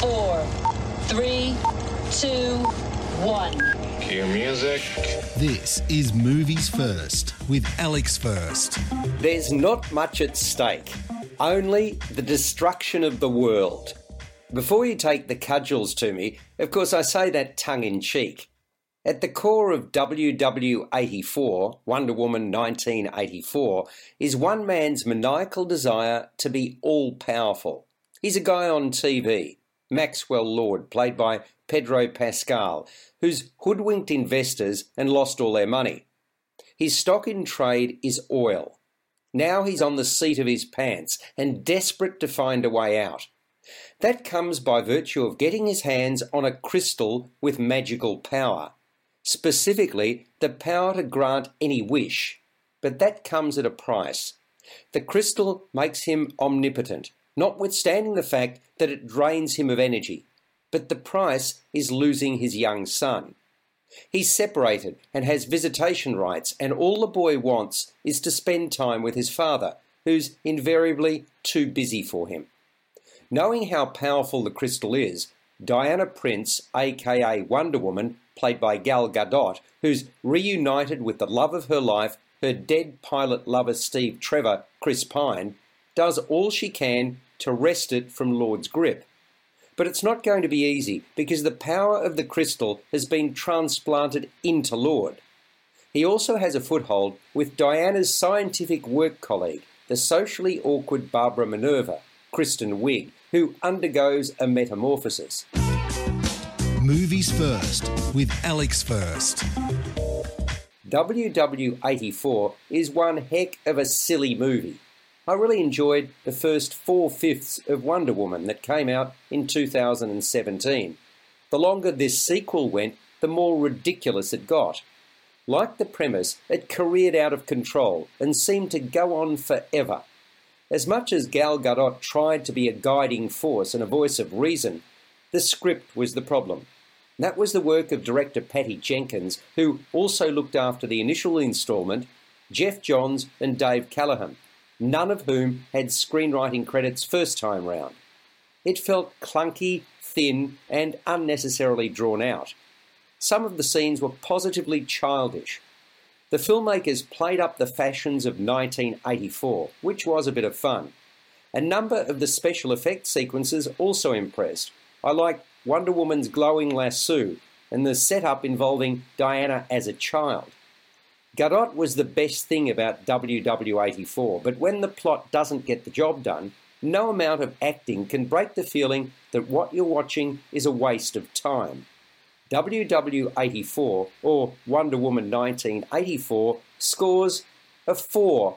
four, three, two, one. Cue music. This is Movies First with Alex First. There's not much at stake, only the destruction of the world. Before you take the cudgels to me, of course, I say that tongue in cheek. At the core of WW84, Wonder Woman 1984, is one man's maniacal desire to be all powerful. He's a guy on TV, Maxwell Lord, played by Pedro Pascal, who's hoodwinked investors and lost all their money. His stock in trade is oil. Now he's on the seat of his pants and desperate to find a way out. That comes by virtue of getting his hands on a crystal with magical power specifically the power to grant any wish, but that comes at a price. The crystal makes him omnipotent, notwithstanding the fact that it drains him of energy, but the price is losing his young son. He's separated and has visitation rights, and all the boy wants is to spend time with his father, who's invariably too busy for him. Knowing how powerful the crystal is, Diana Prince, aka Wonder Woman, played by Gal Gadot, who's reunited with the love of her life, her dead pilot lover Steve Trevor, Chris Pine, does all she can to wrest it from Lord's grip. But it's not going to be easy because the power of the crystal has been transplanted into Lord. He also has a foothold with Diana's scientific work colleague, the socially awkward Barbara Minerva, Kristen Wiig, who undergoes a metamorphosis. Movies First with Alex First. WW84 is one heck of a silly movie. I really enjoyed the first four fifths of Wonder Woman that came out in 2017. The longer this sequel went, the more ridiculous it got. Like the premise, it careered out of control and seemed to go on forever. As much as Gal Gadot tried to be a guiding force and a voice of reason, the script was the problem. That was the work of director Patty Jenkins, who also looked after the initial instalment, Geoff Johns and Dave Callaham, none of whom had screenwriting credits first time round. It felt clunky, thin, and unnecessarily drawn out. Some of the scenes were positively childish. The filmmakers played up the fashions of 1984, which was a bit of fun. A number of the special effects sequences also impressed. I liked Wonder Woman's glowing lasso and the setup involving Diana as a child. Gadot was the best thing about WW84, but when the plot doesn't get the job done, no amount of acting can break the feeling that what you're watching is a waste of time. WW84, or Wonder Woman 1984, scores a 4